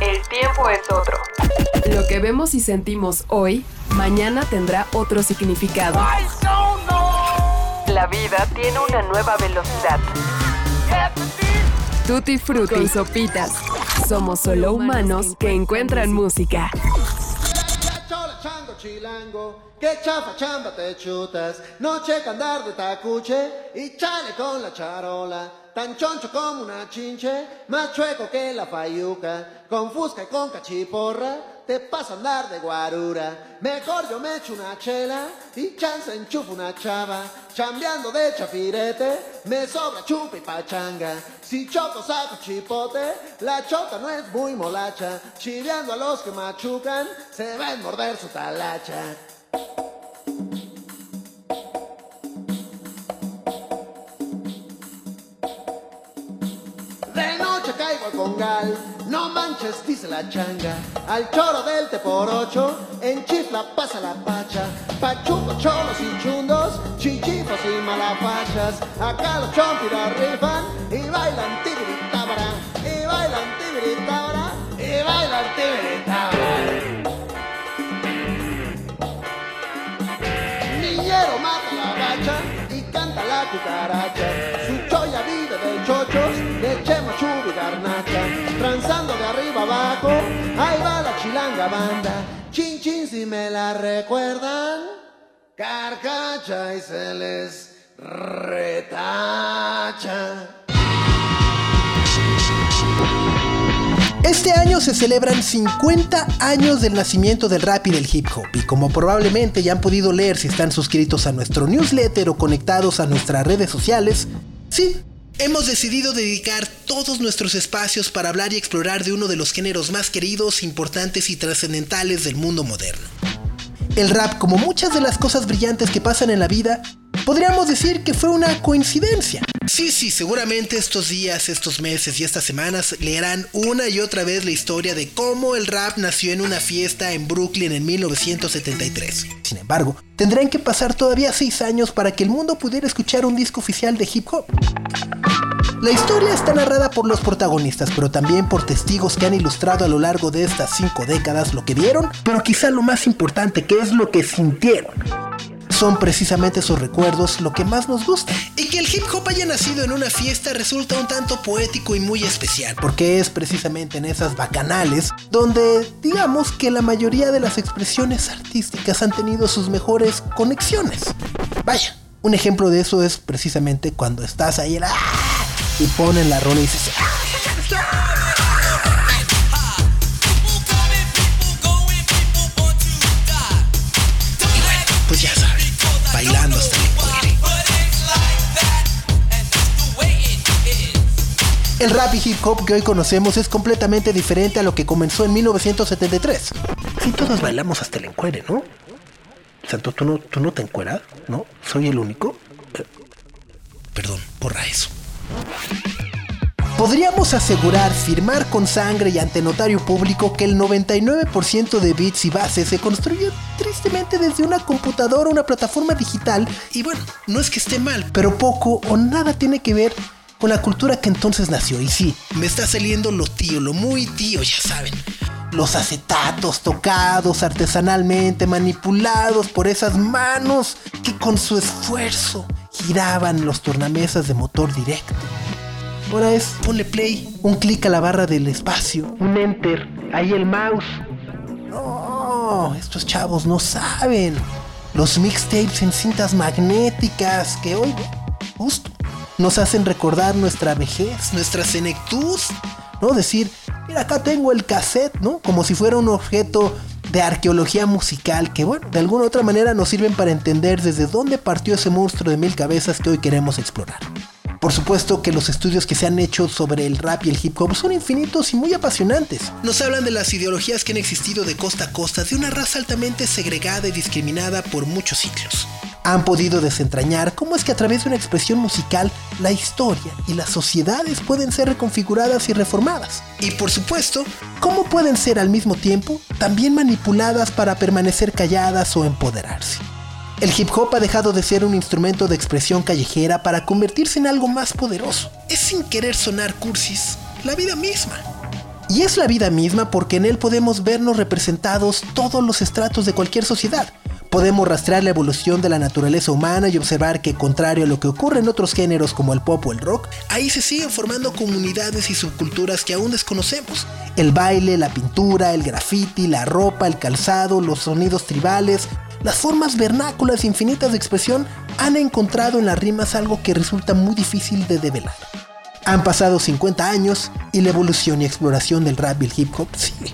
El tiempo es otro. Lo que vemos y sentimos hoy, mañana tendrá otro significado. La vida tiene una nueva velocidad. Tutti frutti y sopitas. Somos solo humanos que encuentran música. chilango, que chafa chamba te chutas, no checa andar de tacuche y chale con la charola, tan choncho como una chinche, más chueco que la fayuca, con fusca y con cachiporra, te pasa a andar de guarura. Mejor yo me echo una chela y chance enchufo una chava. Chambeando de chafirete, me sobra chupa y pachanga. Si choco saco chipote, la chota no es muy molacha. Chiveando a los que machucan, se va a morder su talacha. No manches, dice la changa. Al choro del te por ocho, en chifla pasa la pacha. Pachuco, cholos y chundos, chichifos y malapachas. Acá los chompiras rifan y bailan tibiritábara. Y bailan tibiritábara. Y bailan tibiritábara. Niñero mata la bacha y canta la cucaracha. Ahí va la chilanga banda. Chin chin si me la recuerdan, carcacha y se les retacha. Este año se celebran 50 años del nacimiento del rap y del hip hop y como probablemente ya han podido leer si están suscritos a nuestro newsletter o conectados a nuestras redes sociales, sí, hemos decidido dedicar todos nuestros espacios para hablar y explorar de uno de los géneros más queridos, importantes y trascendentales del mundo moderno. El rap, como muchas de las cosas brillantes que pasan en la vida, podríamos decir que fue una coincidencia. Sí, sí, seguramente estos días, estos meses y estas semanas leerán una y otra vez la historia de cómo el rap nació en una fiesta en Brooklyn en 1973. Sin embargo, tendrán que pasar todavía seis años para que el mundo pudiera escuchar un disco oficial de hip hop. La historia está narrada por los protagonistas, pero también por testigos que han ilustrado a lo largo de estas cinco décadas lo que vieron, pero quizá lo más importante, que es lo que sintieron. Son precisamente esos recuerdos lo que más nos gusta. Y que el hip hop haya nacido en una fiesta resulta un tanto poético y muy especial, porque es precisamente en esas bacanales donde digamos que la mayoría de las expresiones artísticas han tenido sus mejores conexiones. Vaya, un ejemplo de eso es precisamente cuando estás ahí en la- y ponen la rola y dices, "Ah, pues ya saben, bailando hasta el. El rap y hip hop que hoy conocemos es completamente diferente a lo que comenzó en 1973. Sí, todos bailamos hasta el encuere, ¿no? Santo, ¿tú no, tú no te encueras? ¿No? ¿Soy el único? Eh, Perdón, borra eso. Podríamos asegurar, firmar con sangre y ante notario público que el 99% de bits y bases se construyó tristemente desde una computadora una plataforma digital. Y bueno, no es que esté mal, pero poco o nada tiene que ver con la cultura que entonces nació. Y sí, me está saliendo lo tío, lo muy tío, ya saben. Los acetatos tocados artesanalmente, manipulados por esas manos que con su esfuerzo giraban los tornamesas de motor directo. Ahora es ponle play, un clic a la barra del espacio, un enter, ahí el mouse. No, estos chavos no saben. Los mixtapes en cintas magnéticas que hoy, justo, nos hacen recordar nuestra vejez, nuestra senectud. ¿No? Decir, mira, acá tengo el cassette, ¿no? Como si fuera un objeto de arqueología musical que, bueno, de alguna u otra manera nos sirven para entender desde dónde partió ese monstruo de mil cabezas que hoy queremos explorar. Por supuesto que los estudios que se han hecho sobre el rap y el hip hop son infinitos y muy apasionantes. Nos hablan de las ideologías que han existido de costa a costa de una raza altamente segregada y discriminada por muchos siglos. Han podido desentrañar cómo es que a través de una expresión musical la historia y las sociedades pueden ser reconfiguradas y reformadas. Y por supuesto, cómo pueden ser al mismo tiempo también manipuladas para permanecer calladas o empoderarse. El hip hop ha dejado de ser un instrumento de expresión callejera para convertirse en algo más poderoso. Es sin querer sonar cursis, la vida misma. Y es la vida misma porque en él podemos vernos representados todos los estratos de cualquier sociedad. Podemos rastrear la evolución de la naturaleza humana y observar que, contrario a lo que ocurre en otros géneros como el pop o el rock, ahí se siguen formando comunidades y subculturas que aún desconocemos. El baile, la pintura, el graffiti, la ropa, el calzado, los sonidos tribales, las formas vernáculas infinitas de expresión han encontrado en las rimas algo que resulta muy difícil de develar. Han pasado 50 años y la evolución y exploración del rap y el hip hop sigue.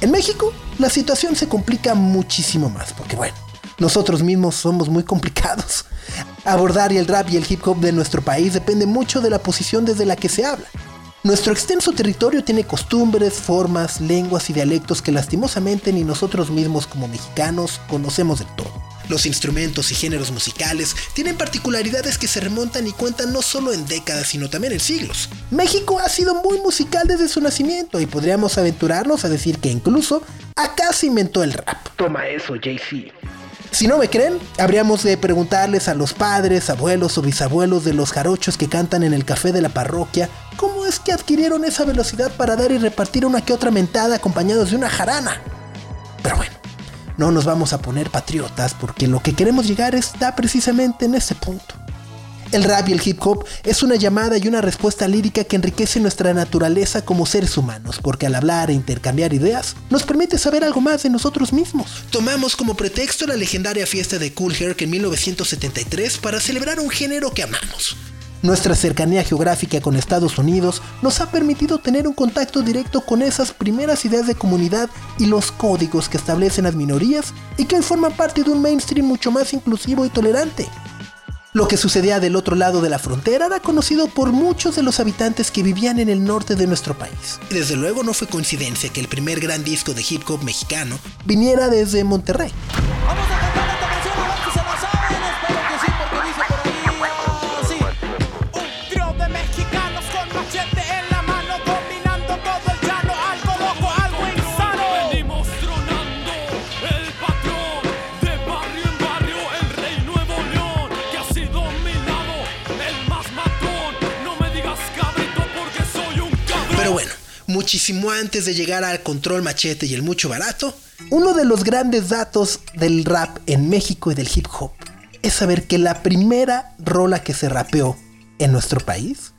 En México, la situación se complica muchísimo más, porque bueno, nosotros mismos somos muy complicados. Abordar el rap y el hip hop de nuestro país depende mucho de la posición desde la que se habla. Nuestro extenso territorio tiene costumbres, formas, lenguas y dialectos que lastimosamente ni nosotros mismos como mexicanos conocemos del todo. Los instrumentos y géneros musicales tienen particularidades que se remontan y cuentan no solo en décadas, sino también en siglos. México ha sido muy musical desde su nacimiento y podríamos aventurarnos a decir que incluso acá se inventó el rap. Toma eso, JC. Si no me creen, habríamos de preguntarles a los padres, abuelos o bisabuelos de los jarochos que cantan en el café de la parroquia cómo es que adquirieron esa velocidad para dar y repartir una que otra mentada acompañados de una jarana. Pero bueno, no nos vamos a poner patriotas porque lo que queremos llegar está precisamente en ese punto. El rap y el hip hop es una llamada y una respuesta lírica que enriquece nuestra naturaleza como seres humanos, porque al hablar e intercambiar ideas nos permite saber algo más de nosotros mismos. Tomamos como pretexto la legendaria fiesta de Cool Herc en 1973 para celebrar un género que amamos. Nuestra cercanía geográfica con Estados Unidos nos ha permitido tener un contacto directo con esas primeras ideas de comunidad y los códigos que establecen las minorías y que hoy forman parte de un mainstream mucho más inclusivo y tolerante. Lo que sucedía del otro lado de la frontera era conocido por muchos de los habitantes que vivían en el norte de nuestro país. Y desde luego no fue coincidencia que el primer gran disco de hip hop mexicano viniera desde Monterrey. Muchísimo antes de llegar al control machete y el mucho barato, uno de los grandes datos del rap en México y del hip hop es saber que la primera rola que se rapeó en nuestro país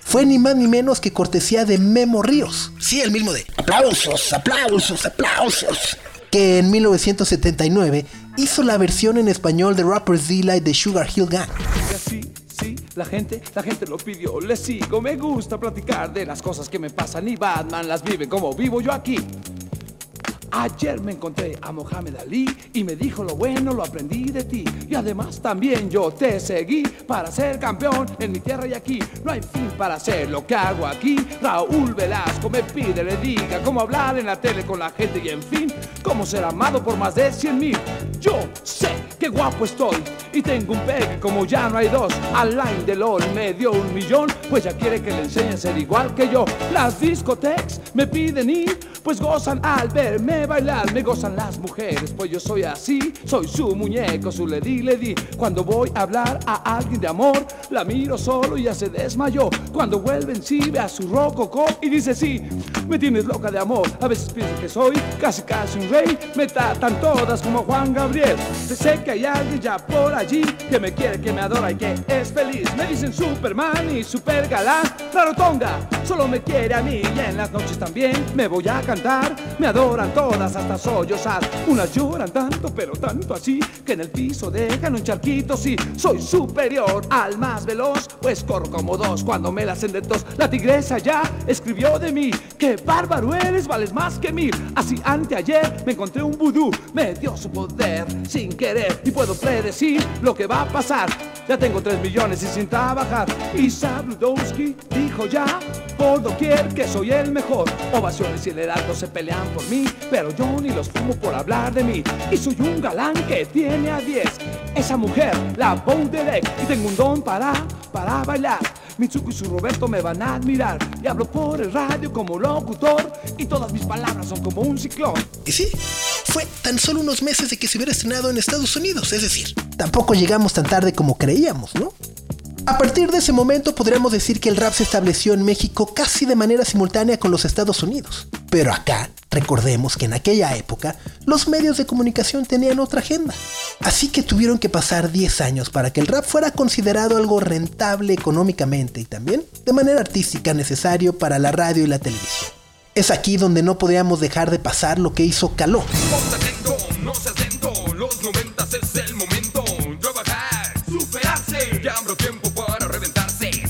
fue ni más ni menos que cortesía de Memo Ríos. Sí, el mismo de aplausos, aplausos, aplausos. Que en 1979 hizo la versión en español de Rapper's Delight de Sugar Hill Gang. Sí, la gente, la gente lo pidió, le sigo, me gusta platicar de las cosas que me pasan y Batman las vive como vivo yo aquí. Ayer me encontré a Mohamed Ali y me dijo lo bueno lo aprendí de ti. Y además también yo te seguí para ser campeón en mi tierra y aquí. No hay fin para hacer lo que hago aquí. Raúl Velasco me pide, le diga cómo hablar en la tele con la gente y en fin, cómo ser amado por más de 100 mil. Yo sé que guapo estoy y tengo un pegue como ya no hay dos. Alain Delon me dio un millón, pues ya quiere que le enseñe a ser igual que yo. Las discotecas me piden ir, pues gozan al verme bailar me gozan las mujeres, pues yo soy así, soy su muñeco, su ledi ledi. Cuando voy a hablar a alguien de amor, la miro solo y ya se desmayó. Cuando vuelve en sí, ve a su rococó y dice sí, me tienes loca de amor. A veces pienso que soy casi casi un rey, me tratan todas como Juan Gabriel. Sé que hay alguien ya por allí que me quiere, que me adora y que es feliz. Me dicen Superman y Super Galán, la rotonga, solo me quiere a mí y en las noches también me voy a cantar, me adoran todos hasta sollozar. Unas lloran tanto, pero tanto así, que en el piso dejan un charquito. Sí, soy superior al más veloz, pues corro como dos cuando me la hacen de tos. La tigresa ya escribió de mí, que bárbaro eres, vales más que mil. Así anteayer me encontré un vudú, me dio su poder sin querer y puedo predecir lo que va a pasar. Ya tengo tres millones y sin trabajar. Y Sabludowski dijo ya por doquier que soy el mejor. Ovaciones y el heraldo se pelean por mí, pero yo ni los fumo por hablar de mí. Y soy un galán que tiene a 10. Esa mujer, la Bondelec, y tengo un don para, para bailar. Mitsuko y su Roberto me van a admirar. Y hablo por el radio como locutor. Y todas mis palabras son como un ciclón. Y sí, fue tan solo unos meses de que se hubiera estrenado en Estados Unidos. Es decir, tampoco llegamos tan tarde como creíamos, ¿no? A partir de ese momento podríamos decir que el rap se estableció en México casi de manera simultánea con los Estados Unidos. Pero acá, recordemos que en aquella época los medios de comunicación tenían otra agenda. Así que tuvieron que pasar 10 años para que el rap fuera considerado algo rentable económicamente y también de manera artística necesario para la radio y la televisión. Es aquí donde no podíamos dejar de pasar lo que hizo Caló. los noventas es el momento, trabajar, superarse, ya tiempo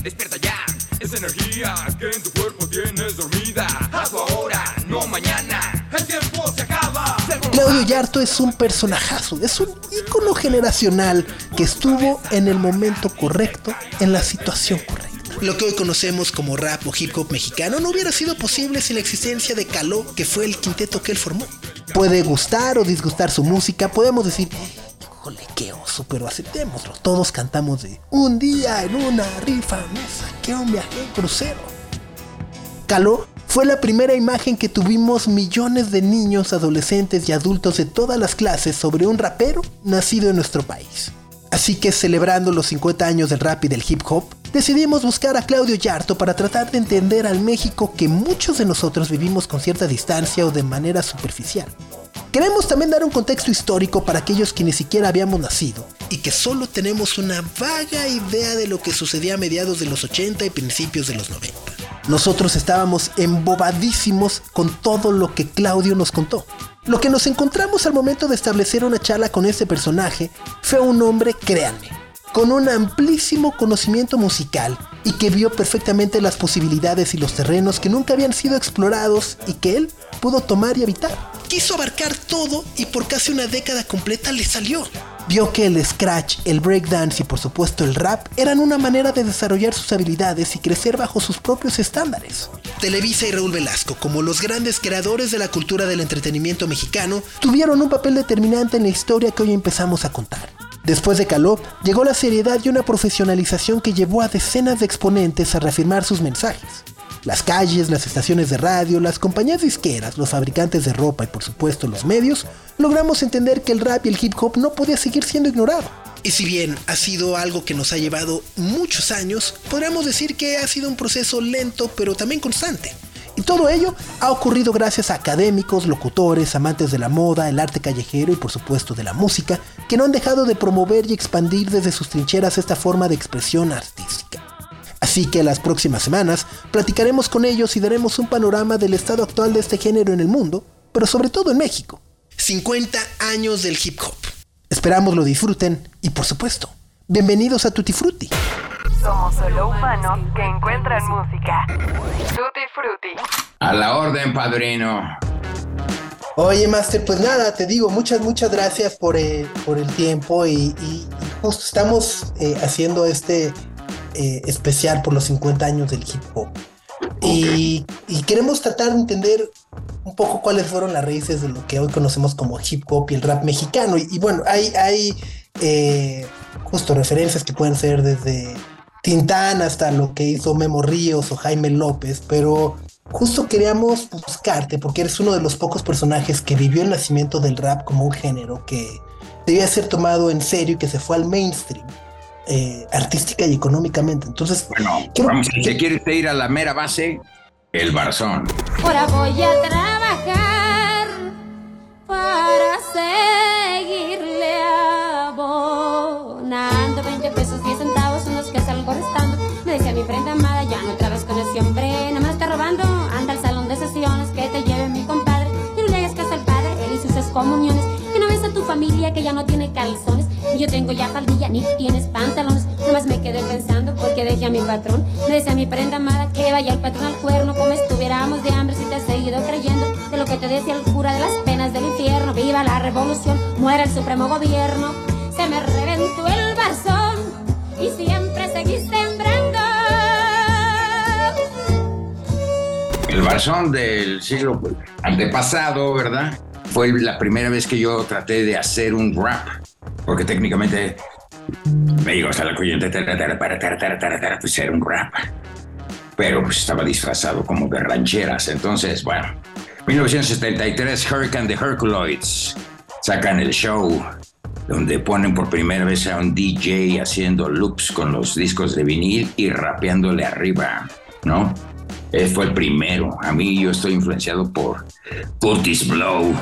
Despierta ya, esa energía que en tu cuerpo tienes dormida. Hazlo ahora, no mañana. El tiempo se acaba. Claudio Yarto es un personajazo, es un ícono generacional que estuvo en el momento correcto, en la situación correcta. Lo que hoy conocemos como rap o hip hop mexicano no hubiera sido posible sin la existencia de Caló, que fue el quinteto que él formó. Puede gustar o disgustar su música, podemos decir, híjole, qué oso, pero aceptémoslo. Todos cantamos de un día en una rifa me saqué un viaje crucero. Caló fue la primera imagen que tuvimos millones de niños, adolescentes y adultos de todas las clases sobre un rapero nacido en nuestro país. Así que celebrando los 50 años del rap y del hip hop, decidimos buscar a Claudio Yarto para tratar de entender al México que muchos de nosotros vivimos con cierta distancia o de manera superficial. Queremos también dar un contexto histórico para aquellos que ni siquiera habíamos nacido y que solo tenemos una vaga idea de lo que sucedía a mediados de los 80 y principios de los 90. Nosotros estábamos embobadísimos con todo lo que Claudio nos contó. Lo que nos encontramos al momento de establecer una charla con este personaje fue un hombre, créanme, con un amplísimo conocimiento musical y que vio perfectamente las posibilidades y los terrenos que nunca habían sido explorados y que él pudo tomar y habitar. Quiso abarcar todo y por casi una década completa le salió. Vio que el scratch, el breakdance y por supuesto el rap eran una manera de desarrollar sus habilidades y crecer bajo sus propios estándares. Televisa y Raúl Velasco, como los grandes creadores de la cultura del entretenimiento mexicano, tuvieron un papel determinante en la historia que hoy empezamos a contar. Después de Caló, llegó la seriedad y una profesionalización que llevó a decenas de exponentes a reafirmar sus mensajes. Las calles, las estaciones de radio, las compañías disqueras, los fabricantes de ropa y por supuesto los medios, logramos entender que el rap y el hip hop no podía seguir siendo ignorado. Y si bien ha sido algo que nos ha llevado muchos años, podríamos decir que ha sido un proceso lento pero también constante. Y todo ello ha ocurrido gracias a académicos, locutores, amantes de la moda, el arte callejero y por supuesto de la música, que no han dejado de promover y expandir desde sus trincheras esta forma de expresión artística. Así que las próximas semanas platicaremos con ellos y daremos un panorama del estado actual de este género en el mundo, pero sobre todo en México. 50 años del hip hop. Esperamos lo disfruten y por supuesto, bienvenidos a Tutti Frutti. Somos solo humanos que encuentran música. Tutti Frutti. A la orden, padrino. Oye, Master, pues nada, te digo, muchas, muchas gracias por, eh, por el tiempo y, justo estamos eh, haciendo este eh, especial por los 50 años del hip hop. Y, queremos tratar de entender un poco cuáles fueron las raíces de lo que hoy conocemos como hip hop y el rap mexicano. Y, bueno, hay, hay justo referencias que pueden ser desde Tintán hasta lo que hizo Memo Ríos o Jaime López, pero justo queríamos buscarte porque eres uno de los pocos personajes que vivió el nacimiento del rap como un género que debía ser tomado en serio y que se fue al mainstream. Eh, artística y económicamente. Entonces, bueno, vamos, si quieres ir a la mera base, el barzón. Ahora voy a trabajar yo tengo ya faldilla, ni tienes pantalones. Nomás me quedé pensando porque dejé a mi patrón. Me decía mi prenda amada que vaya el patrón al cuerno. Como estuviéramos de hambre si te has seguido creyendo de lo que te decía el cura de las penas del infierno. Viva la revolución, muera el supremo gobierno. Se me reventó el barzón y siempre seguí sembrando. El barzón del siglo antepasado, ¿verdad? Fue la primera vez que yo traté de hacer un rap, porque técnicamente me digo hasta la cuyente pues era un rap, pero pues estaba disfrazado como de rancheras. Entonces, bueno, 1973, Hurricane de Herculoids sacan el show donde ponen por primera vez a un DJ haciendo loops con los discos de vinil y rapeándole arriba, ¿no? Él fue el primero. A mí yo estoy influenciado por Curtis Blow.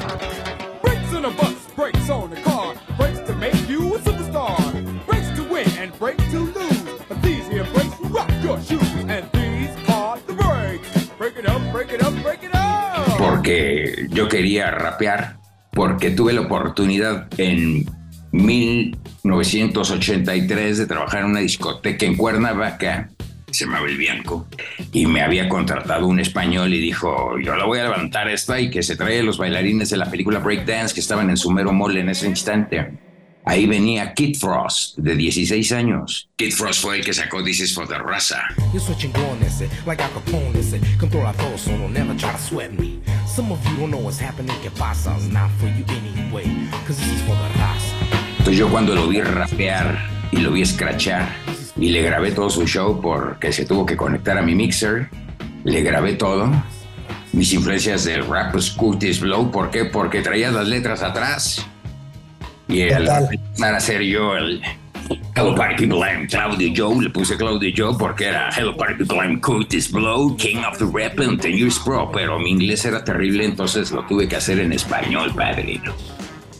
Porque yo quería rapear, porque tuve la oportunidad en 1983 de trabajar en una discoteca en Cuernavaca, se llamaba El Bianco, y me había contratado un español y dijo, yo la voy a levantar esta y que se trae los bailarines de la película Breakdance que estaban en su mero mole en ese instante. Ahí venía Kid Frost, de 16 años. Kid Frost fue el que sacó This is for the Raza. Yo soy chingón ese, like Al Capone ese, controla todo, so don't never try to sweat me. Some of you don't know what's happening, que pasa, it's not for you anyway, cause this is for the raza. Entonces yo cuando lo vi rapear y lo vi escrachar y le grabé todo su show porque se tuvo que conectar a mi mixer, le grabé todo. Mis influencias del rap pues, Curtis Blow, ¿por qué? Porque traía las letras atrás. Y Total. empezar a hacer yo el Hello Party People, I'm Claudio Joe, le puse Claudio Joe porque era Hello Party People, I'm Curtis Blow, King of the Rap and 10 Years Pro, pero mi inglés era terrible, entonces lo tuve que hacer en español, padrino.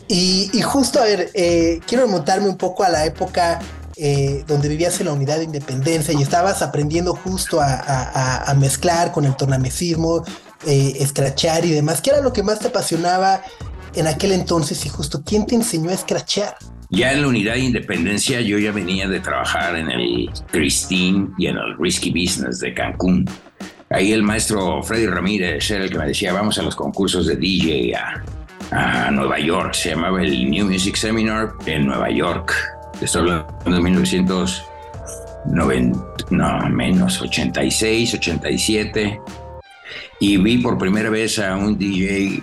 Y, y justo, a ver, eh, quiero remontarme un poco a la época eh, donde vivías en la unidad de independencia y estabas aprendiendo justo a, a- a- a mezclar con el tornamesismo, eh, escrachar y demás. ¿Qué era lo que más te apasionaba en aquel entonces y justo quién te enseñó a escrachar? Ya en la unidad de independencia yo ya venía de trabajar en el Christine y en el Risky Business de Cancún. Ahí el maestro Freddy Ramírez era el que me decía, vamos a los concursos de DJ a, a Nueva York. Se llamaba el New Music Seminar en Nueva York. Estoy hablando de 1990, no, menos, 86, 87. Y vi por primera vez a un DJ,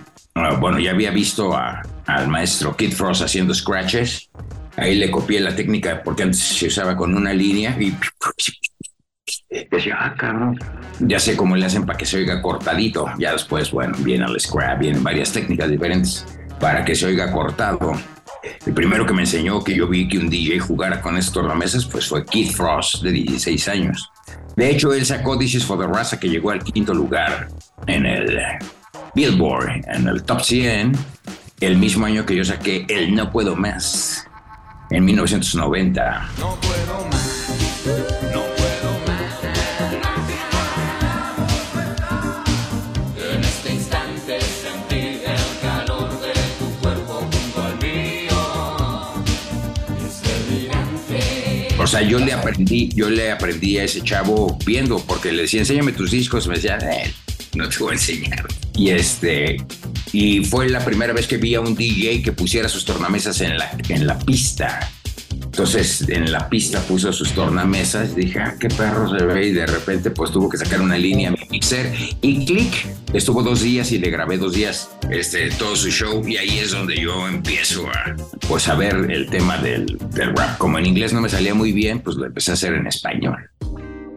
bueno, ya había visto al maestro Kid Frost haciendo scratches. Ahí le copié la técnica porque antes se usaba con una línea y decía, ah, cabrón. Ya sé cómo le hacen para que se oiga cortadito. Ya después, bueno, viene el scrap, vienen varias técnicas diferentes para que se oiga cortado. El primero que me enseñó que yo vi que un DJ jugara con estos tornamesas, pues fue Keith Frost, de 16 años. De hecho, él sacó is for the Raza, que llegó al quinto lugar en el Billboard, en el Top 100, el mismo año que yo saqué El No Puedo Más, en 1990. No puedo más, no puedo más. En este instante sentí el calor de tu cuerpo junto al mío. Es delirante. O sea, yo le aprendí, yo le aprendí a ese chavo viendo, porque le decía, enséñame tus discos, me decía, "Eh, no te voy a enseñar. Y este, y fue la primera vez que vi a un DJ que pusiera sus tornamesas en la, en la pista. Entonces, en la pista puso sus tornamesas, dije, ah, qué perro se ve, y de repente, pues tuvo que sacar una línea a mi mixer, y clic, estuvo dos días y le grabé dos días este, todo su show, y ahí es donde yo empiezo a, pues, a ver el tema del, del rap. Como en inglés no me salía muy bien, pues lo empecé a hacer en español.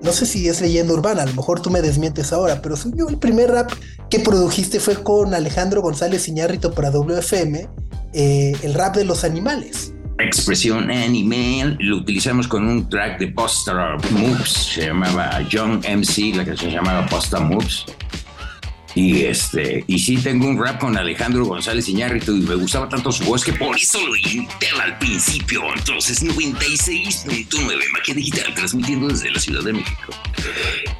No sé si es leyenda urbana, a lo mejor tú me desmientes ahora, pero soy yo el primer rap que produjiste fue con Alejandro González Iñárritu para WFM, eh, el rap de los animales. Expresión animal, lo utilizamos con un track de Busta Moves, se llamaba Young MC, la que se llamaba Busta Moves. Y este, y sí tengo un rap con Alejandro González Iñárritu y me gustaba tanto su voz que por eso lo invité al principio. Entonces 96.9 Magia Digital transmitiendo desde la Ciudad de México.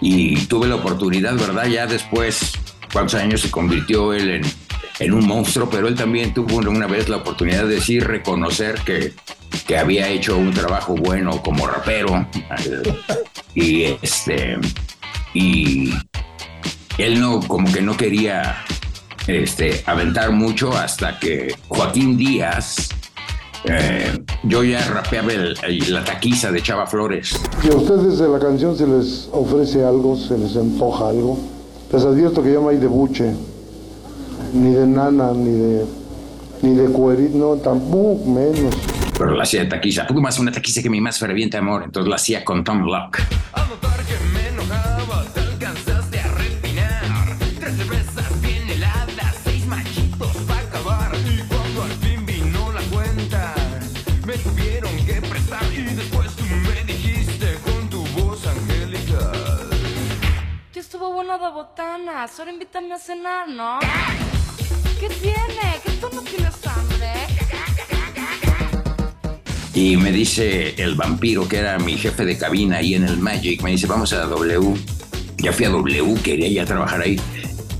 Y tuve la oportunidad, ¿verdad? Ya después, cuántos años se convirtió él en, en un monstruo, pero él también tuvo una vez la oportunidad de sí reconocer que, que había hecho un trabajo bueno como rapero. Y este, y él no, como que no quería este, aventar mucho hasta que Joaquín Díaz, eh, yo ya rapeaba el- el- la taquiza de Chava Flores. Si a ustedes de la canción se les ofrece algo, se les antoja algo, les advierto que ya no hay de buche, ni de nana, ni de, ni de cuerito, no, tampoco menos. pero la hacía de taquiza. Poco más una taquiza que mi más ferviente amor. Entonces la hacía con Tom Locke. Mañana. Solo invítame a cenar, ¿no? ¿Qué tiene? ¿Que tú no tienes hambre? Y me dice el vampiro, que era mi jefe de cabina ahí en el Magic, me dice, vamos a W. Ya fui a W, quería ya trabajar ahí.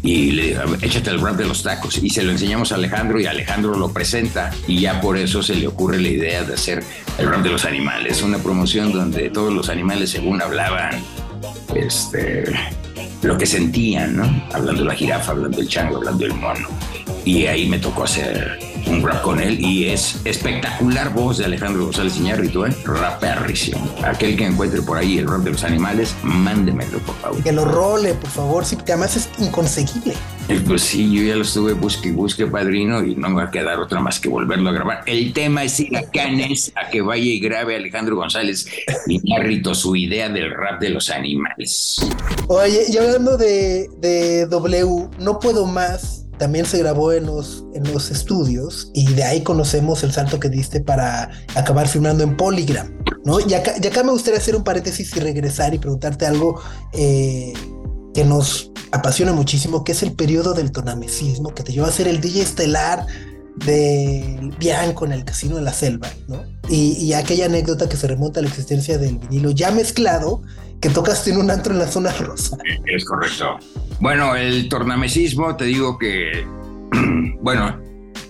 Y le dije, échate el rap de los tacos. Y se lo enseñamos a Alejandro y Alejandro lo presenta. Y ya por eso se le ocurre la idea de hacer el rap de los animales. Una promoción donde todos los animales según hablaban, este, lo que sentían, ¿no? Hablando la jirafa, hablando el chango, hablando el mono. Y ahí me tocó hacer un rap con él y es espectacular voz de Alejandro González Iñárritu, ¿eh? Raperrísimo. Aquel que encuentre por ahí el rap de los animales, mándemelo, por favor. Que lo role, por favor, sí, porque además es inconseguible. Pues sí, yo ya lo estuve busque y busque, padrino, y no me va a quedar otra más que volverlo a grabar. El tema es ir a Canes a que vaya y grabe Alejandro González Iñárritu su idea del rap de los animales. Oye, y hablando de, de W, no puedo más. También se grabó en los, en los estudios y de ahí conocemos el salto que diste para acabar filmando en Polygram, ¿no? Y acá, me gustaría hacer un paréntesis y regresar y preguntarte algo eh, que nos apasiona muchísimo, que es el periodo del tonamesismo, que te llevó a ser el DJ estelar de Bianco en el Casino de la Selva, ¿no? Y, y aquella anécdota que se remonta a la existencia del vinilo ya mezclado que tocaste en un antro en la zona rosa. Es correcto. Bueno, el tornamesismo, te digo que, bueno,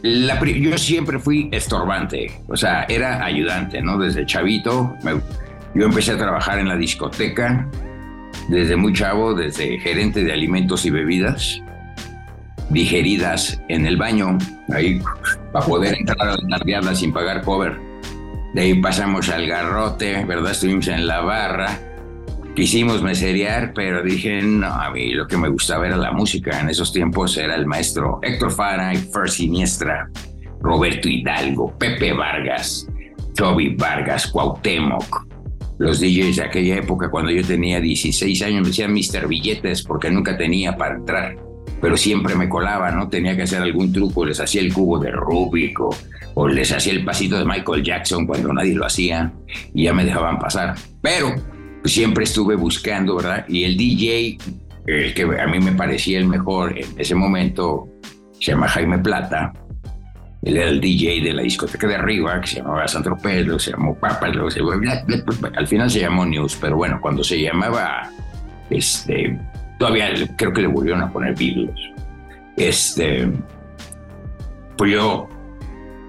yo siempre fui estorbante, o sea, era ayudante, ¿no? Desde chavito, yo empecé a trabajar en la discoteca, desde muy chavo, desde gerente de alimentos y bebidas, digeridas en el baño, ahí, para poder entrar a la tardeada sin pagar cover. De ahí pasamos al garrote, ¿verdad? Estuvimos en la barra, Quisimos meserear, pero dije, no, a mí lo que me gustaba era la música. En esos tiempos era el maestro Héctor Fara Fer Siniestra, Roberto Hidalgo, Pepe Vargas, Toby Vargas, Cuauhtémoc. Los DJs de aquella época, cuando yo tenía 16 años, me decían Mr. Billetes porque nunca tenía para entrar. Pero siempre me colaba, ¿no? Tenía que hacer algún truco, les hacía el cubo de Rubik o, les hacía el pasito de Michael Jackson cuando nadie lo hacía y ya me dejaban pasar. Pero siempre estuve buscando, ¿verdad? Y el DJ, el que a mí me parecía el mejor en ese momento, se llama Jaime Plata. Él era el DJ de la discoteca de arriba, que se llamaba San se llamó Papa, luego se al final se llamó News, pero bueno, cuando se llamaba, este, todavía creo que le volvieron a poner Beatles. Este, pues yo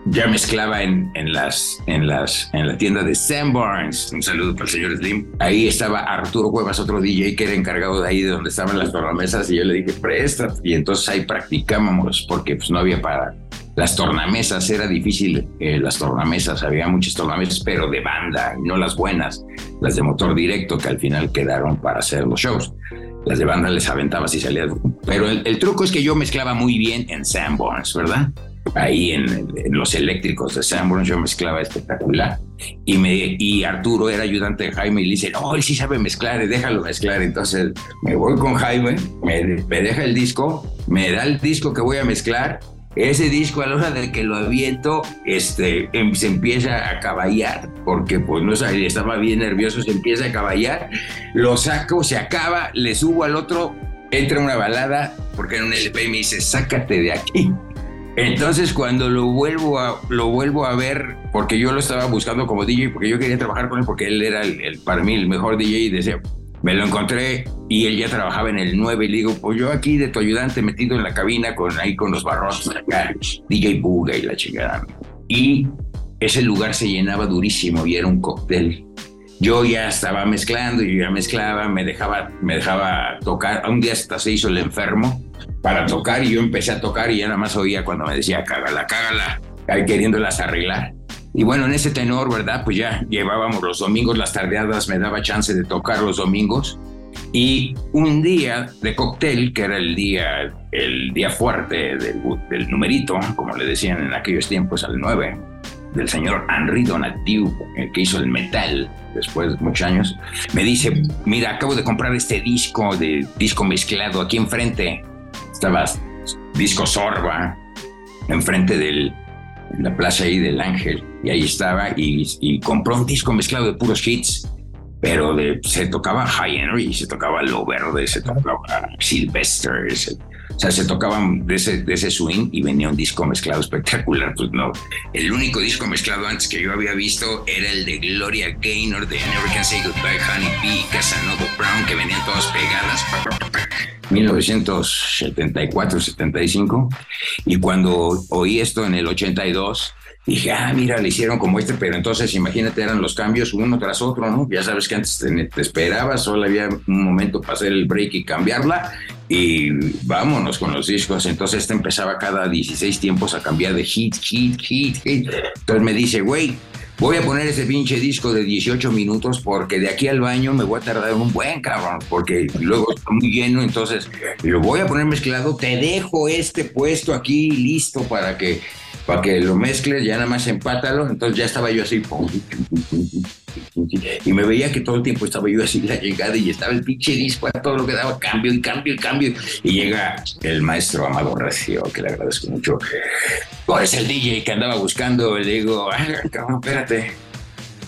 ya mezclaba en, en, las, en, las, en la tienda de Sanborns. Un saludo para el señor Slim. Ahí estaba Arturo Cuevas, otro DJ que era encargado de ahí, de donde estaban las tornamesas, y yo le dije, presta. Y entonces ahí practicábamos, porque pues no había para las tornamesas, era difícil eh, las tornamesas, había muchas tornamesas, pero de banda, no las buenas, las de motor directo, que al final quedaron para hacer los shows. Las de banda les aventabas y salías. Pero el, el truco es que yo mezclaba muy bien en Sanborns, ¿verdad? ahí en, los eléctricos de Sanborns yo mezclaba espectacular y me y Arturo era ayudante de Jaime y le dice no él sí sabe mezclar déjalo mezclar entonces me voy con Jaime me, me deja el disco me da el disco que voy a mezclar ese disco a la hora de que lo aviento este em- se empieza a caballar porque pues no sabía estaba bien nervioso se empieza a caballar lo saco se acaba le subo al otro entra una balada porque en un LP y me dice sácate de aquí entonces cuando lo vuelvo a lo vuelvo a ver porque yo lo estaba buscando como DJ porque yo quería trabajar con él porque él era el, el- para mí el mejor DJ y decía me lo encontré y él ya trabajaba en el 9 y le digo pues yo aquí de tu ayudante metido en la cabina con ahí con los barrotes acá, DJ Buga y la chingada y ese lugar se llenaba durísimo y era un cóctel yo ya estaba mezclando, yo ya mezclaba, me dejaba, me dejaba tocar. Un día hasta se hizo el enfermo para tocar y yo empecé a tocar y ya nada más oía cuando me decía, cágala, cágala, ahí queriéndolas arreglar. Y bueno, en ese tenor, ¿verdad? Pues ya llevábamos los domingos, las tardeadas, me daba chance de tocar los domingos. Y un día de cóctel, que era el día, el día fuerte del, del numerito, como le decían en aquellos tiempos al 9, del señor Henri Donatiu, que hizo el metal después de muchos años, me dice, mira, acabo de comprar este disco de disco mezclado aquí enfrente. Estaba disco Sorba, enfrente del, en la plaza ahí del Ángel, y ahí estaba, y, y compró un disco mezclado de puros hits. pero de, se tocaba High Energy, se tocaba Lo Verde, se tocaba Sylvester, se- o sea, se tocaban de ese, de ese swing y venía un disco mezclado espectacular. Pues no, el único disco mezclado antes que yo había visto era el de Gloria Gaynor de Never Can Say Goodbye, Honey Bee y Casanova Brown, que venían todas pegadas. 1974-75. Y cuando oí esto en el 82, dije, ah, mira, le hicieron como este, pero entonces imagínate, eran los cambios uno tras otro, ¿no? Ya sabes que antes te, te esperabas, solo había un momento para hacer el break y cambiarla, y vámonos con los discos. Entonces este empezaba cada 16 tiempos a cambiar de hit, hit, hit, hit. Entonces me dice, güey, voy a poner ese pinche disco de 18 minutos porque de aquí al baño me voy a tardar un buen cabrón, porque luego está muy lleno, entonces lo voy a poner mezclado, te dejo este puesto aquí listo para que para que lo mezcles, ya nada más empátalo, entonces ya estaba yo así y me veía que todo el tiempo estaba yo así la llegada y estaba el pinche disco a todo lo que daba cambio y cambio y cambio. Y llega el maestro Amado Recio que le agradezco mucho pues el DJ que andaba buscando le digo "Ah, cabrón espérate.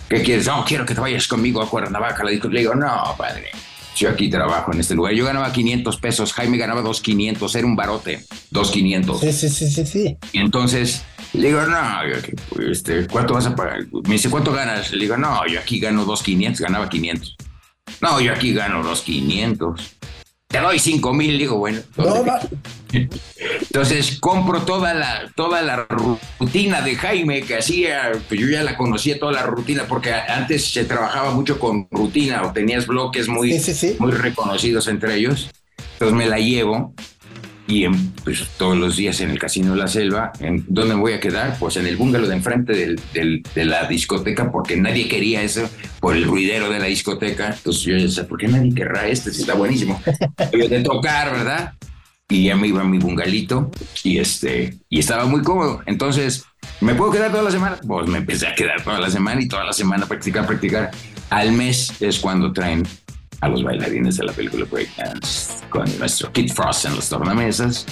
¿qué quieres? no quiero que te vayas conmigo a Cuernavaca le digo no padre yo aquí trabajo en este lugar yo ganaba 500 pesos Jaime ganaba 2.500 era un barote 2.500 Sí, sí, sí, sí, sí. y entonces le digo, no, yo aquí, este, ¿cuánto vas a pagar? Me dice, ¿cuánto ganas? Le digo, no, yo aquí gano 2.500, ganaba 500. No, yo aquí gano 2.500. Te doy 5.000, digo, bueno. No, Entonces compro toda la, toda la rutina de Jaime que hacía, pues yo ya la conocía toda la rutina porque antes se trabajaba mucho con rutina o tenías bloques muy, Sí, sí, sí. muy reconocidos entre ellos. Entonces me la llevo y en- pues, todos los días en el Casino de la Selva, ¿en dónde me voy a quedar? Pues en el bungalow de enfrente del- del- de la discoteca porque nadie quería eso por el ruidero de la discoteca. Entonces yo decía, ¿por qué nadie querrá este? Si está buenísimo. Debe de tocar, ¿verdad? Y ya me iba a mi bungalito y este y estaba muy cómodo. Entonces, ¿me puedo quedar toda la semana? Pues me empecé a quedar toda la semana y toda la semana practicar, practicar. Al mes es cuando traen a los bailarines de la película Breakdance con nuestro Kid Frost en los tornamesas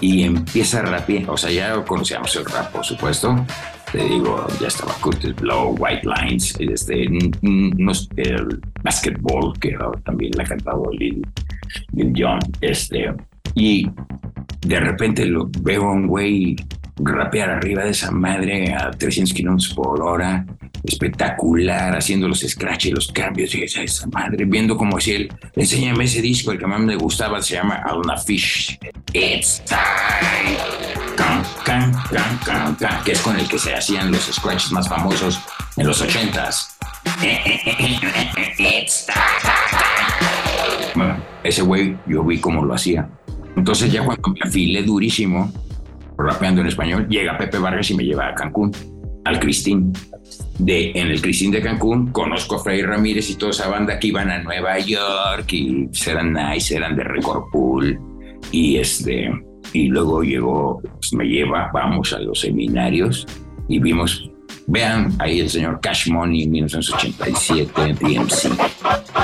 y empieza a. O sea, ya conocíamos el rap, por supuesto. Te digo, ya estaba Curtis Blow, White Lines, este, n- n- nos- el basketball, que también la cantaba Lil, Lil Jon. Este, y de repente lo veo a un güey rapear arriba de esa madre a 300 kilómetros por hora, espectacular, haciendo los scratch y los cambios y esa, madre, viendo como si él, enséñame ese disco, el que más me gustaba, se llama Alna Fish. It's time. Que es con el que se hacían los scratches más famosos en los ochentas. It's time. Bueno, ese güey yo vi cómo lo hacía. Entonces ya cuando me afilé durísimo, rapeando en español, llega Pepe Vargas y me lleva a Cancún, al Cristín. De, en el Cristín de Cancún conozco a Freddy Ramírez y toda esa banda que iban a Nueva York y eran nice, eran de Record Pool y este y luego llegó, pues, me lleva, vamos a los seminarios y vimos, vean ahí el señor Cash Money en 1987 en DMC.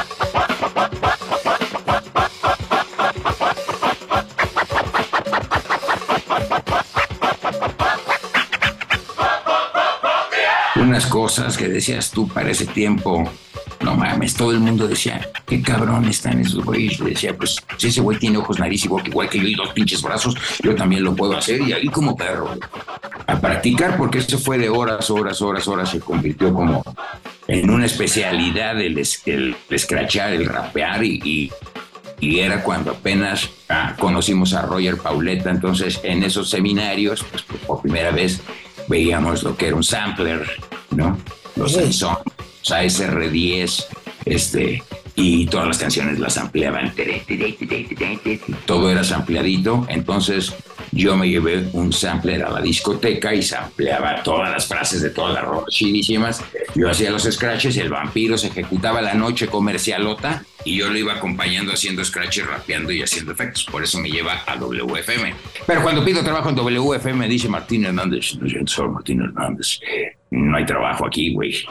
Unas cosas que decías tú para ese tiempo. No mames, todo el mundo decía, qué cabrón están esos güeyes. Yo decía, pues si ese güey tiene ojos, nariz igual que, igual que yo y dos pinches brazos, yo también lo puedo hacer. Y ahí como perro, a practicar, porque eso fue de horas, horas, horas, horas, se convirtió como en una especialidad el, el, escrachar, el rapear y, y, y era cuando apenas ah, conocimos a Roger Pauleta. Entonces, en esos seminarios, pues por primera vez veíamos lo que era un sampler, ¿no? Los Sansón, o sea, SR10, este, y todas las canciones las ampliaban. Todo era sampleadito. Entonces, yo me llevé un sampler a la discoteca y sampleaba todas las frases de todas las rolas chidísimas. Yo hacía los scratches el vampiro se ejecutaba la noche comercialota y yo lo iba acompañando haciendo scratches, rapeando y haciendo efectos. Por eso me lleva a WFM. Pero cuando pido trabajo en WFM, dice Martín Hernández, no, soy Martín Hernández, no hay trabajo aquí, güey.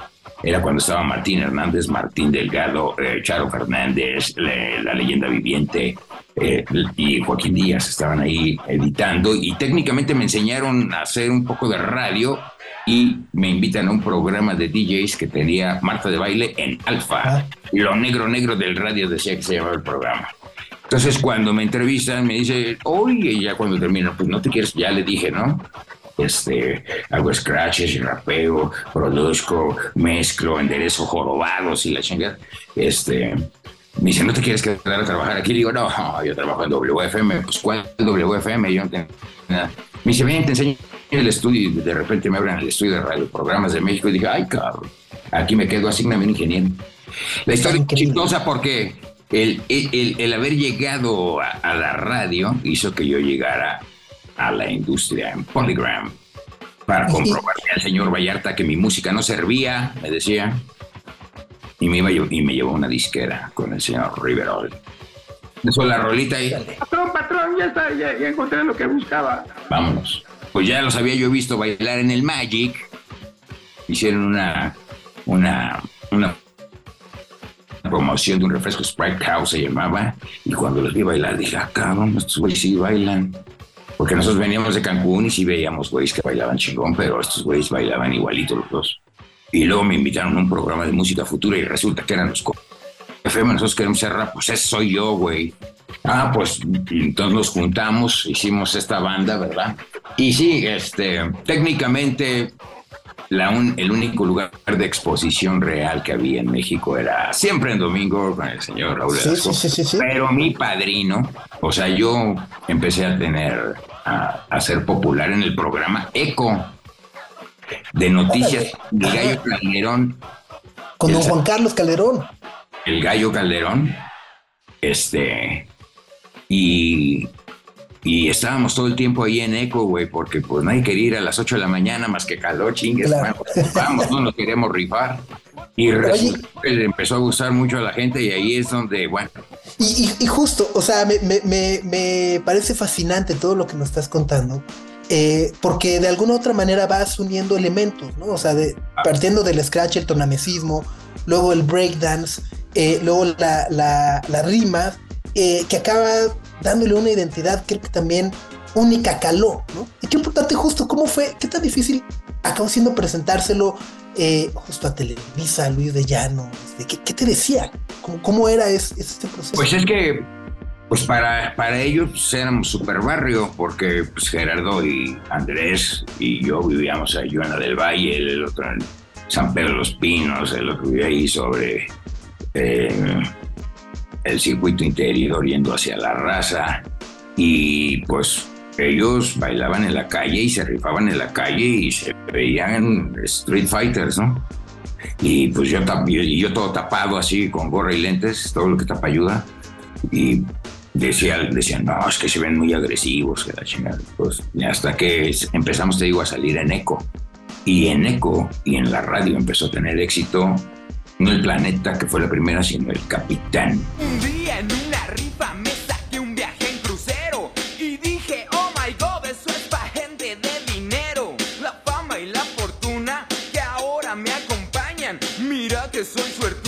Era cuando estaba Martín Hernández, Martín Delgado, eh, Charo Fernández, la leyenda viviente eh, y Joaquín Díaz estaban ahí editando y técnicamente me enseñaron a hacer un poco de radio y me invitan a un programa de DJs que tenía Marta de Baile en Alfa. Lo negro negro del radio decía que se llamaba el programa. Entonces cuando me entrevistan me dice, oye, ya cuando termino, pues no te quieres, ya le dije, ¿no? Este, hago scratches, rapeo, produzco, mezclo, enderezo jorobados y la chingada. Este, me dice, ¿no te quieres quedar a trabajar aquí? Le digo, no, yo trabajo en WFM. Pues, ¿cuál WFM? Yo no tengo nada. Me dice, ven, te enseño el estudio. Y de repente me abren el estudio de radio, programas de México. Y dije, ay, cabrón, aquí me quedo, asigname un ingeniero. La historia es chistosa porque el, el, el haber llegado a, a, la radio hizo que yo llegara a la industria en Polygram para comprobarle al señor Vallarta que mi música no servía, me decía. Y me, iba, y me llevó una disquera con el señor Riverol. Eso la rolita ahí. Patrón, patrón, ya está, ya, ya encontré lo que buscaba. Vámonos. Pues ya los había yo visto bailar en el Magic. Hicieron una, una, una promoción de un refresco Sprite House se llamaba. Y cuando los vi bailar dije, ah, cabrón, estos güeyes sí bailan. Porque nosotros veníamos de Cancún y sí veíamos güeyes que bailaban chingón, pero estos güeyes bailaban igualito los dos. Y luego me invitaron a un programa de música futura y resulta que eran los FM, nosotros queremos ser rap, pues ese soy yo, güey. Ah, pues entonces nos juntamos, hicimos esta banda, ¿verdad? Y sí, este, técnicamente la un, el único lugar de exposición real que había en México era siempre en domingo con el señor Raúl sí, sí, sí, sí, Pero mi padrino, o sea, yo empecé a tener, a, a ser popular en el programa Eco de noticias del Gallo Calderón. Con don Juan Carlos Calderón. El Gallo Calderón. Este. Y, y estábamos todo el tiempo ahí en eco, güey, porque pues nadie quería ir a las 8 de la mañana más que calor, chingues. Claro. Vamos, vamos, no nos queremos rifar. Y resulta que le empezó a gustar mucho a la gente y ahí es donde, bueno. Y, y, y justo, o sea, me, me, me, parece fascinante todo lo que nos estás contando. Eh, porque de alguna u otra manera vas uniendo elementos, ¿no? O sea, de, partiendo del scratch, el tonamesismo, luego el breakdance, eh, luego la, la, la rima, eh, que acaba dándole una identidad, creo que también única caló, ¿no? Y qué importante justo, ¿cómo fue? ¿Qué tan difícil acabó siendo presentárselo eh, justo a Televisa, a Luis de Llano? ¿Qué, ¿Qué, te decía? ¿Cómo, cómo era ese, este proceso? Pues es que pues para, para ellos pues, éramos super barrio, porque pues, Gerardo y Andrés y yo vivíamos en Ayuana del Valle, el otro en San Pedro de los Pinos, el otro vivía ahí sobre eh, el circuito interior yendo hacia la raza. Y pues ellos bailaban en la calle y se rifaban en la calle y se veían Street Fighters, ¿no? Y pues yo, y yo todo tapado así, con gorra y lentes, todo lo que tapa ayuda. Y decía, decían, no, es que se ven muy agresivos, que la chingada. Pues, hasta que empezamos, te digo, a salir en eco. Y en eco y en la radio empezó a tener éxito, no el planeta, que fue la primera, sino el capitán. Un día en una rifa me saqué un viaje en crucero y dije, oh my god, eso es pa' gente de dinero. La fama y la fortuna que ahora me acompañan. Mira que soy suertudo,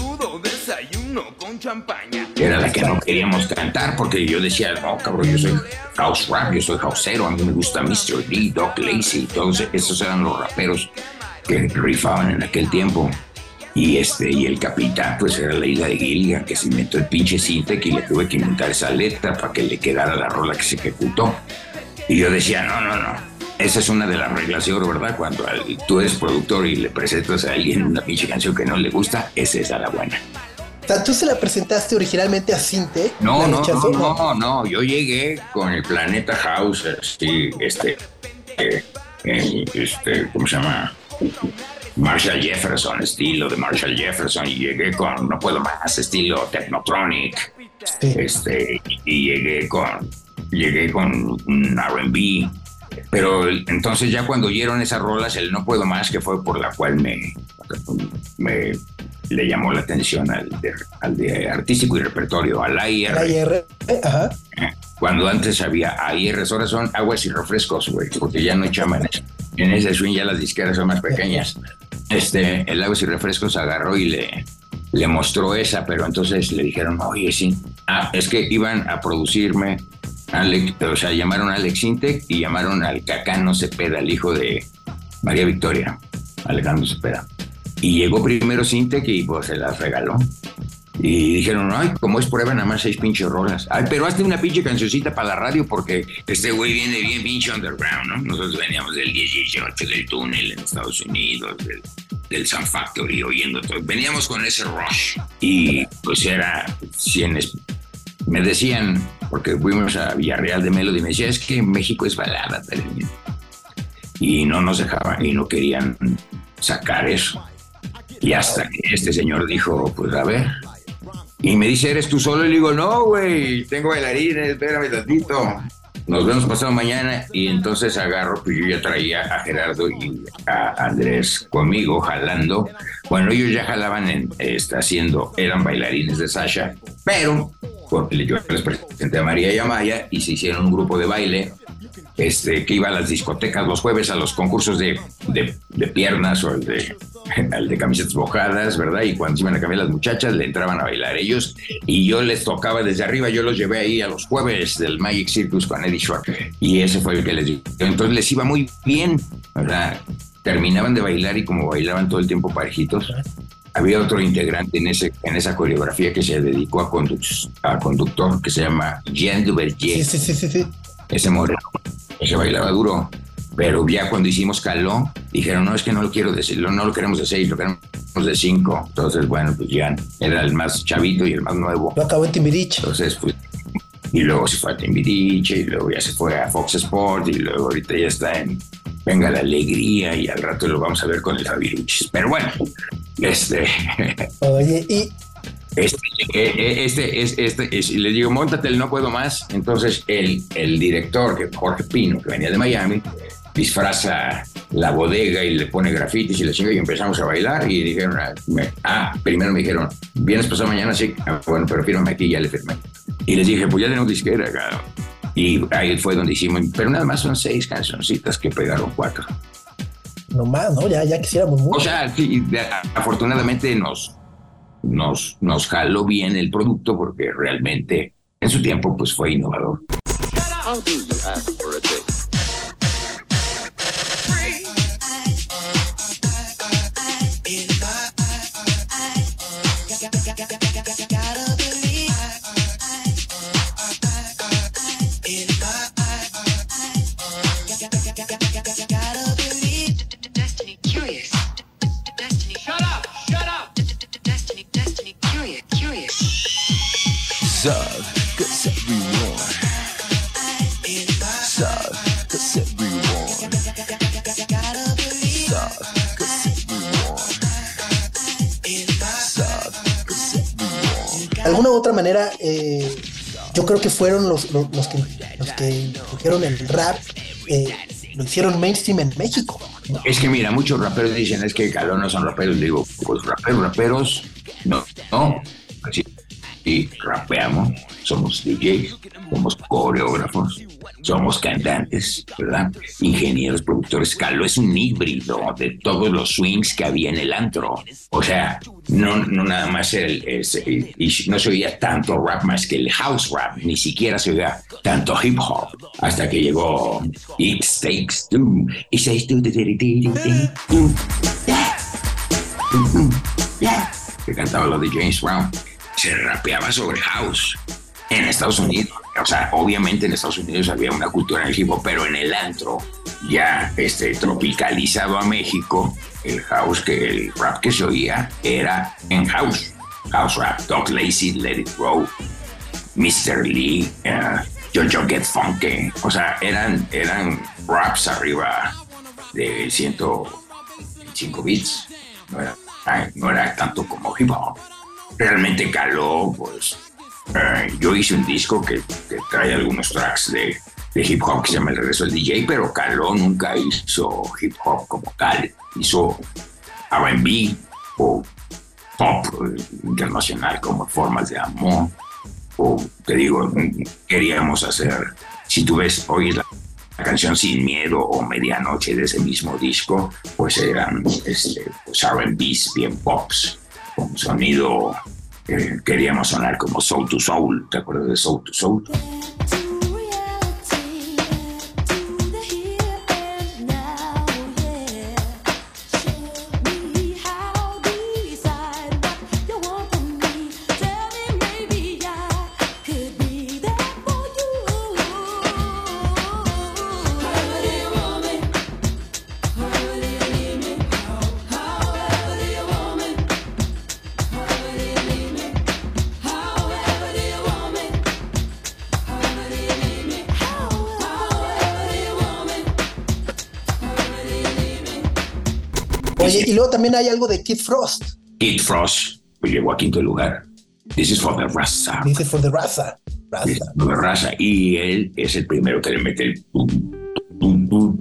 desayuno con champaña. Era la que no queríamos cantar porque yo decía, no, cabrón, yo soy house rap, yo soy houseero, a mí me gusta Mr. D, Doc Lacey, todos esos eran los raperos que rifaban en aquel tiempo. Y este, y el capitán, pues era la isla de Gilligan, que se inventó el pinche Sintec y le tuve que inventar esa letra para que le quedara la rola que se ejecutó. Y yo decía, no, no, no. Esa es una de las reglas de oro, ¿verdad? Cuando tú eres productor y le presentas a alguien una pinche canción que no le gusta, esa es la buena. O sea, ¿tú se la presentaste originalmente a Cinte? No, no, no, no, no, yo llegué con el Planeta House, sí, este, eh, este, ¿cómo se llama? Marshall Jefferson, estilo de Marshall Jefferson, y llegué con No Puedo Más, estilo Technotronic, sí. este, y llegué con, llegué con un R&B, pero entonces ya cuando oyeron esas rolas, el No Puedo Más, que fue por la cual me, me le llamó la atención al de, al de artístico y repertorio, al AIR. AIR, ajá. Cuando antes había AIR, ahora son aguas y refrescos, güey, porque ya no hay chamanes. En ese swing ya las disqueras son más pequeñas. Este, el aguas y refrescos agarró y le, le mostró esa, pero entonces le dijeron, oye, sí. Ah, es que iban a producirme, Alex, o sea, llamaron a Alex Intec y llamaron al Cacano Cepeda, el hijo de, María Victoria, Alejandro Cepeda. Y llegó primero Sintec y pues se las regaló. Y dijeron, ay, como es prueba, nada más seis pinches rolas. Ay, pero hazte una pinche cancioncita para la radio porque este güey viene bien pinche underground, ¿no? Nosotros veníamos del 18, del túnel en Estados Unidos, del, del Sun Factory, oyendo todo. Veníamos con ese rush. Y pues era 100... es- Me decían, porque fuimos a Villarreal de Melody, me decía, es que México es balada, Teremín". Y no nos dejaban y no querían sacar eso. Y hasta que este señor dijo, pues a ver. Y me dice, ¿eres tú solo? Y le digo, no, güey, tengo bailarines, espérame tantito. Nos vemos pasado mañana. Y entonces agarro, pues yo ya traía a Gerardo y a Andrés conmigo jalando. Bueno, ellos ya jalaban en, está haciendo, eran bailarines de Sasha, pero yo les presenté a María y a Maya y se hicieron un grupo de baile este, que iba a las discotecas los jueves a los concursos de- de piernas o el de, al de camisetas bojadas, ¿verdad? Y cuando se iban a cambiar las muchachas, le entraban a bailar ellos y yo les tocaba desde arriba, yo los llevé ahí a los jueves del Magic Circus con Eddie Schwartz y ese fue el que les dio. Entonces les iba muy bien, ¿verdad? Terminaban de bailar y como bailaban todo el tiempo parejitos, había otro integrante en, ese, en esa coreografía que se dedicó a, a conductor que se llama Jean Duvergier. Sí, sí, sí, sí. Ese moreno, ese bailaba duro. Pero ya cuando hicimos caló, dijeron, no, es que no lo quiero decir, no, lo queremos de seis, lo queremos de cinco. Entonces, bueno, pues ya era el más chavito y el más nuevo. Lo acabó en Timbiriche. Entonces, pues, y luego se fue a Timbiriche, y luego ya se fue a Fox Sport, y luego ahorita ya está en Venga la Alegría, y al rato lo vamos a ver con el Fabiruchis. Pero bueno, este, Oye, y este, eh, eh, este, es, este, es- y le digo, montate el no puedo más. Entonces el, el director, que Jorge Pino, que venía de Miami, disfraza la bodega y le pone grafitis y le chinga y empezamos a bailar y dijeron, ah, me- ah, primero me dijeron, vienes pasado mañana, sí, Ah, bueno, pero fírmame aquí, ya le firmé. Y les dije, pues ya tenemos disquera, cabrón. Y ahí fue donde hicimos, pero nada más son seis cancioncitas que pegaron cuatro. nomás, ¿no? Ya, ya quisiéramos mucho. O sea, sí, afortunadamente nos, nos, nos jaló bien el producto porque realmente en su tiempo pues fue innovador. Manera, eh, yo creo que fueron los, los, los que, los que el rap, eh, lo hicieron mainstream en México. Es que mira, muchos raperos dicen es que Caló no son raperos. Digo, pues raperos, raperos, no, no. Pues sí, sí, rapeamos, somos DJs, somos coreógrafos, somos cantantes, ¿verdad? Ingenieros, productores. Caló es un híbrido de todos los swings que había en el antro. O sea, no, no nada más el, y no se oía tanto rap más que el house rap, ni siquiera se oía tanto hip hop, hasta que llegó It Takes Two, It Takes Two, que cantaba lo de James Brown, se rapeaba sobre house en Estados Unidos. O sea, obviamente en Estados Unidos había una cultura en el hip hop, pero en el antro, ya este, tropicalizado a México, el house, que el rap que se oía era en house. House rap, Doc Lazy, Let It Grow, Mr. Lee, eh, Jojo Get Funky. O sea, eran, eran raps arriba de 105 bits. No era, no era tanto como hip hop. Realmente caló, pues. Eh, yo hice un disco que, trae algunos tracks de, hip hop que se llama El Regreso del DJ, pero Caló nunca hizo hip hop como tal. Hizo RB o pop eh, internacional como Formas de Amor. O te digo, mm, queríamos hacer, si tú ves, hoy la, la canción Sin Miedo o Medianoche de ese mismo disco, pues eran este, pues RBs bien pops, con sonido, eh, queríamos sonar como Soul to Soul, ¿te acuerdas de Soul to Soul? Y luego también hay algo de Kid Frost. Kid Frost pues, llegó a quinto lugar. This is for the raza. This is for the raza. This is for the raza. Y él es el primero que le mete el tum, tum,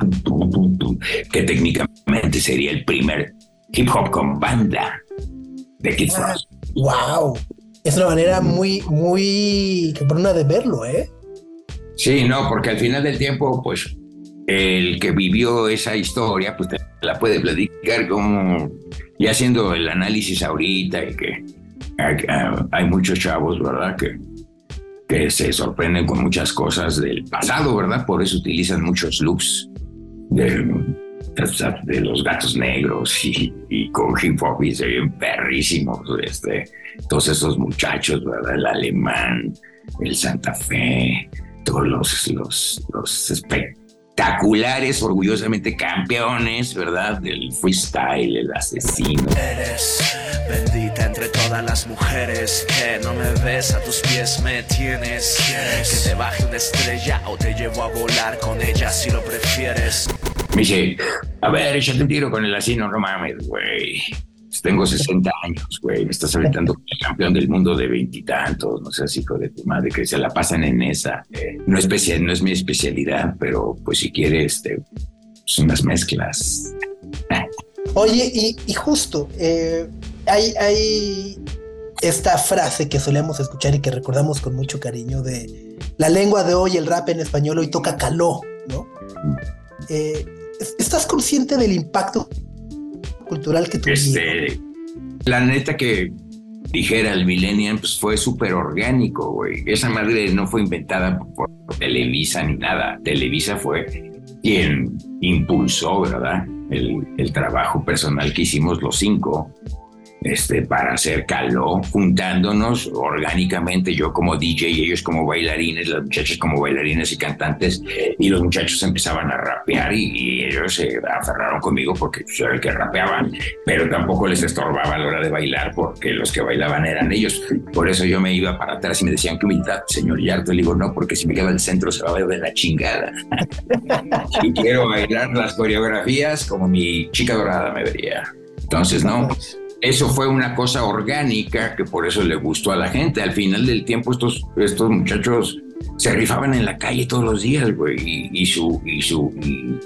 tum, que técnicamente sería el primer hip hop con banda de Kid Frost. Wow. Es una manera muy, muy cabrona de verlo, ¿eh? Sí, no, porque al final del tiempo, pues el que vivió esa historia, pues te la puede platicar como ya haciendo el análisis ahorita y que hay, hay muchos chavos, ¿verdad? Que, que se sorprenden con muchas cosas del pasado, ¿verdad? Por eso utilizan muchos looks de, los gatos negros y, y con hip hop y se ven perrísimos, este, todos esos muchachos, ¿verdad? El alemán, el Santa Fe, todos los, los, los espectaculares, orgullosamente campeones, ¿verdad? Del freestyle, el asesino. Eres bendita entre todas las mujeres que no me ves a tus pies me tienes. Que te baje una estrella o te llevo a volar con ella si lo prefieres. Me dice, a ver, échate un tiro con el asino, no mames, güey. Tengo 60 años, güey. Me estás aventando campeón del mundo de veintitantos. No seas hijo de tu madre, que se la pasan en esa. No, es especial, no es mi especialidad, pero pues si quieres, este, son unas mezclas. Oye, y, y justo, eh, hay, hay esta frase que solemos escuchar y que recordamos con mucho cariño de la lengua de hoy, el rap en español hoy toca caló, ¿no? Eh, ¿Estás consciente del impacto cultural que? Este, la neta que dijera el Millennium, pues fue súper orgánico, güey. Esa madre no fue inventada por Televisa ni nada. Televisa fue quien impulsó, ¿verdad? El, el trabajo personal que hicimos los cinco este, para hacer caló, juntándonos orgánicamente, yo como DJ y ellos como bailarines, las muchachas como bailarines y cantantes, y los muchachos empezaban a rapear y, y ellos se aferraron conmigo porque yo era el que rapeaban, pero tampoco les estorbaba a la hora de bailar porque los que bailaban eran ellos. Por eso yo me iba para atrás y me decían, qué humildad, señor Yarto. Le digo, no, porque si me quedo al centro se va a ver de la chingada. y quiero bailar las coreografías como mi chica dorada me vería. Entonces, no, eso fue una cosa orgánica que por eso le gustó a la gente. Al final del tiempo estos, estos muchachos se rifaban en la calle todos los días, güey, y, y su, y, su, y,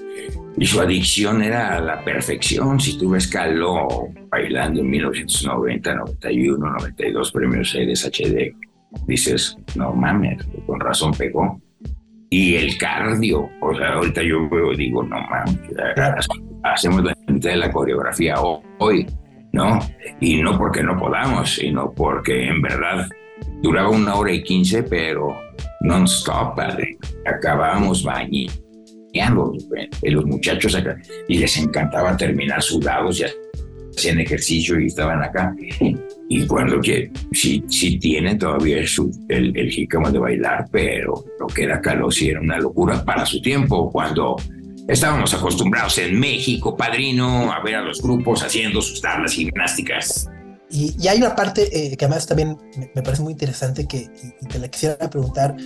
y su adicción era a la perfección. Si tú ves Caló bailando en 1990, 91, 92 premios Aires HD, dices, no mames, con razón pegó. Y el cardio, o sea, ahorita yo veo, digo, no mames, hacemos la mitad de la coreografía hoy ¿no? Y no porque no podamos, sino porque en verdad duraba una hora y quince, pero non-stop, padre. Acabábamos bañando los muchachos acá y les encantaba terminar sudados, ya hacían ejercicio y estaban acá. Y cuando que sí, sí tienen todavía su, el, el jícamo de bailar, pero lo que era calor sí era una locura para su tiempo, cuando Estábamos acostumbrados en México, padrino, a ver a los grupos haciendo sus tablas gimnásticas. Y, y hay una parte eh, que además también me, parece muy interesante que y te la quisiera preguntar,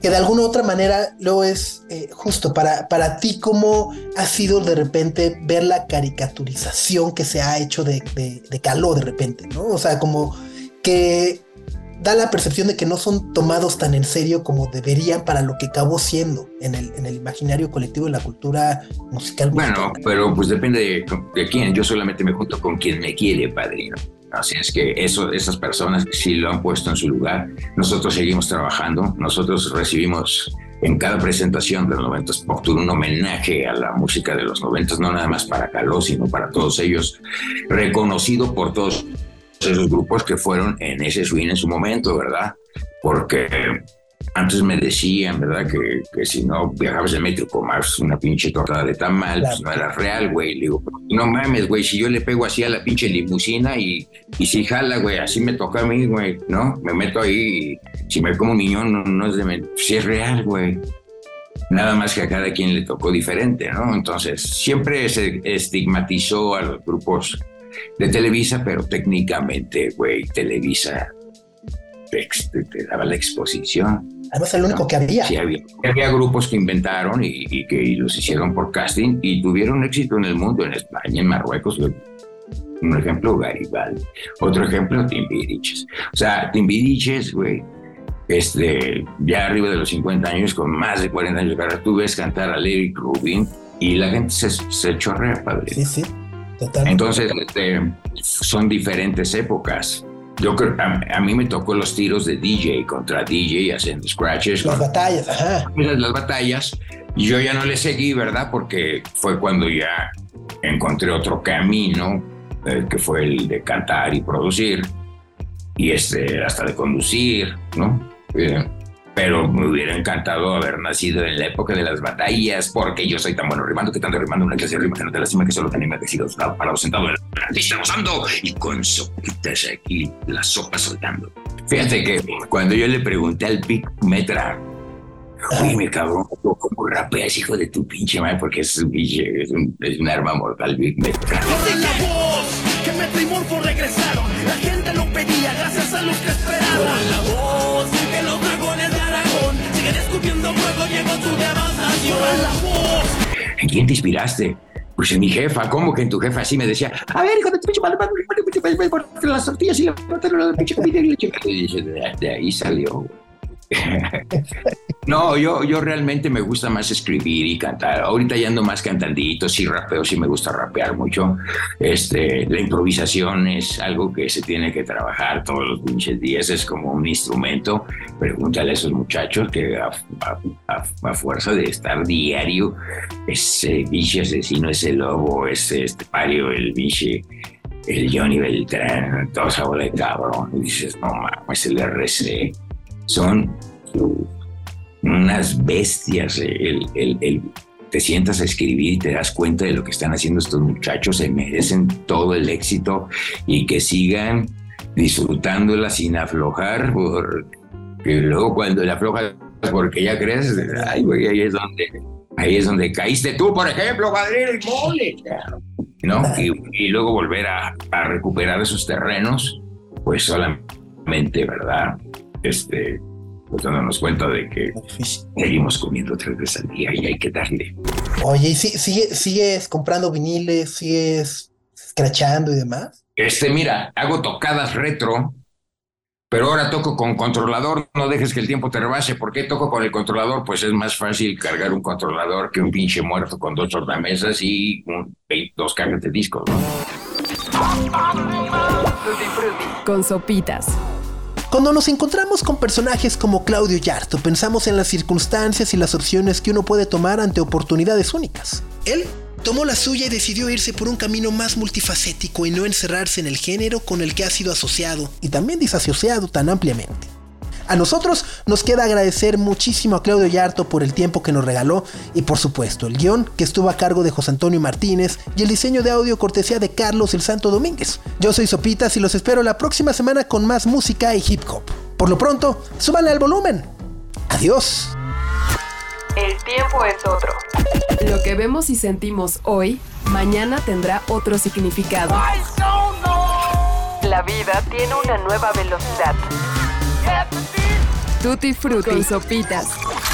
que de alguna u otra manera luego es eh, justo para, para ti cómo ha sido de repente ver la caricaturización que se ha hecho de, de, de Caló de repente, ¿no? O sea, como que da la percepción de que no son tomados tan en serio como deberían para lo que acabó siendo en el, en el imaginario colectivo de la cultura musical. Bueno, mexicana. pero pues depende de, de, quién. Yo solamente me junto con quien me quiere, padrino. Así es que eso, esas personas sí lo han puesto en su lugar. Nosotros seguimos trabajando. Nosotros recibimos en cada presentación de los 90 Pop Tour un homenaje a la música de los 90, no nada más para Caló, sino para todos ellos, reconocido por todos esos grupos que fueron en ese swing en su momento, ¿verdad? Porque antes me decían, ¿verdad? Que, que si no viajabas en metro comas una pinche torta de tamal, claro. pues no era real, güey. Le digo, no mames, güey, si yo le pego así a la pinche limusina y, y si jala, güey, así me toca a mí, güey, ¿no? Me meto ahí y si me como un niñón, no, no es de... Si es real, güey. Nada más que a cada quien le tocó diferente, ¿no? Entonces, siempre se estigmatizó a los grupos de Televisa, pero técnicamente, güey, Televisa ex- te, te daba la exposición. Además, el único que había. Sí, había, había grupos que inventaron y, y que los hicieron por casting y tuvieron éxito en el mundo, en España, en Marruecos. Un ejemplo, Garibaldi. Otro ejemplo, Timbiriches. O sea, Timbiriches, güey, este, ya arriba de los 50 años, con más de 40 años de carrera, tú ves cantar a Larry Rubin y la gente se, se chorrea, padre. Sí, sí, totalmente. Entonces, este, son diferentes épocas. Yo creo, a, a mí me tocó los tiros de DJ contra DJ haciendo scratches. Las con- batallas, ajá. las, las batallas y yo ya no le seguí, ¿verdad? Porque fue cuando ya encontré otro camino, eh, que fue el de cantar y producir, y este, hasta de conducir, ¿no? Eh, pero me hubiera encantado haber nacido en la época de las batallas, porque yo soy tan bueno rimando que tanto rimando una clase de rima que no te lastima que solo te anima sigas parado sentado en la artista gozando y con sopitas aquí, la sopa soltando. Fíjate que cuando yo le pregunté al Big Metra, oye, mi cabrón, ¿cómo rapeas, hijo de tu pinche madre? Porque es es un, es un arma mortal, Big Metra. Que Metro y Morfo regresaron. La gente lo pedía, gracias a los que esperaban. ¿En quién te inspiraste? Pues en mi jefa, ¿cómo que en tu jefa así me decía? A ver, hijo de tu pinche madre, las tortillas y la pinche comida y de ahí salió. No, yo, yo realmente me gusta más escribir y cantar. Ahorita ya ando más cantandito, sí rapeo, sí me gusta rapear mucho. Este, la improvisación es algo que se tiene que trabajar todos los pinches días, es como un instrumento. Pregúntale a esos muchachos que a, fuerza de estar diario, ese biche asesino, ese lobo, ese este pario, el biche, el Johnny Beltrán, toda esa bola de cabrón. Y dices, no mames, el RC. Son unas bestias. El, te sientas a escribir y te das cuenta de lo que están haciendo estos muchachos, se merecen todo el éxito y que sigan disfrutándola sin aflojar, porque luego cuando la aflojas porque ya crees, ay, güey, ahí es donde, ahí es donde caíste tú, por ejemplo, y mole, ¿no? Y, luego volver a recuperar esos terrenos, pues solamente, ¿verdad? Este, pues dándonos cuenta de que seguimos comiendo tres veces al día y hay que darle. Oye, ¿y si- sigue, sigues comprando viniles, sigues escrachando y demás? Este, mira, hago tocadas retro, pero ahora toco con controlador. No dejes que el tiempo te rebase. ¿Por qué toco con el controlador? Pues es más fácil cargar un controlador que un pinche muerto con dos tornamesas y un- dos cajas de discos, ¿no? Con sopitas. Cuando nos encontramos con personajes como Claudio Yarto, pensamos en las circunstancias y las opciones que uno puede tomar ante oportunidades únicas. Él tomó la suya y decidió irse por un camino más multifacético y no encerrarse en el género con el que ha sido asociado y también disasociado tan ampliamente. A nosotros nos queda agradecer muchísimo a Claudio Yarto por el tiempo que nos regaló y por supuesto el guion que estuvo a cargo de José Antonio Martínez y el diseño de audio cortesía de Carlos el Santo Domínguez. Yo soy Sopitas y los espero la próxima semana con más música y hip hop. Por lo pronto, súbanle al volumen. Adiós. El tiempo es otro. Lo que vemos y sentimos hoy, mañana tendrá otro significado. La vida tiene una nueva velocidad. Tutti Frutti con sopitas.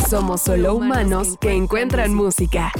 Somos solo humanos que encuentran música.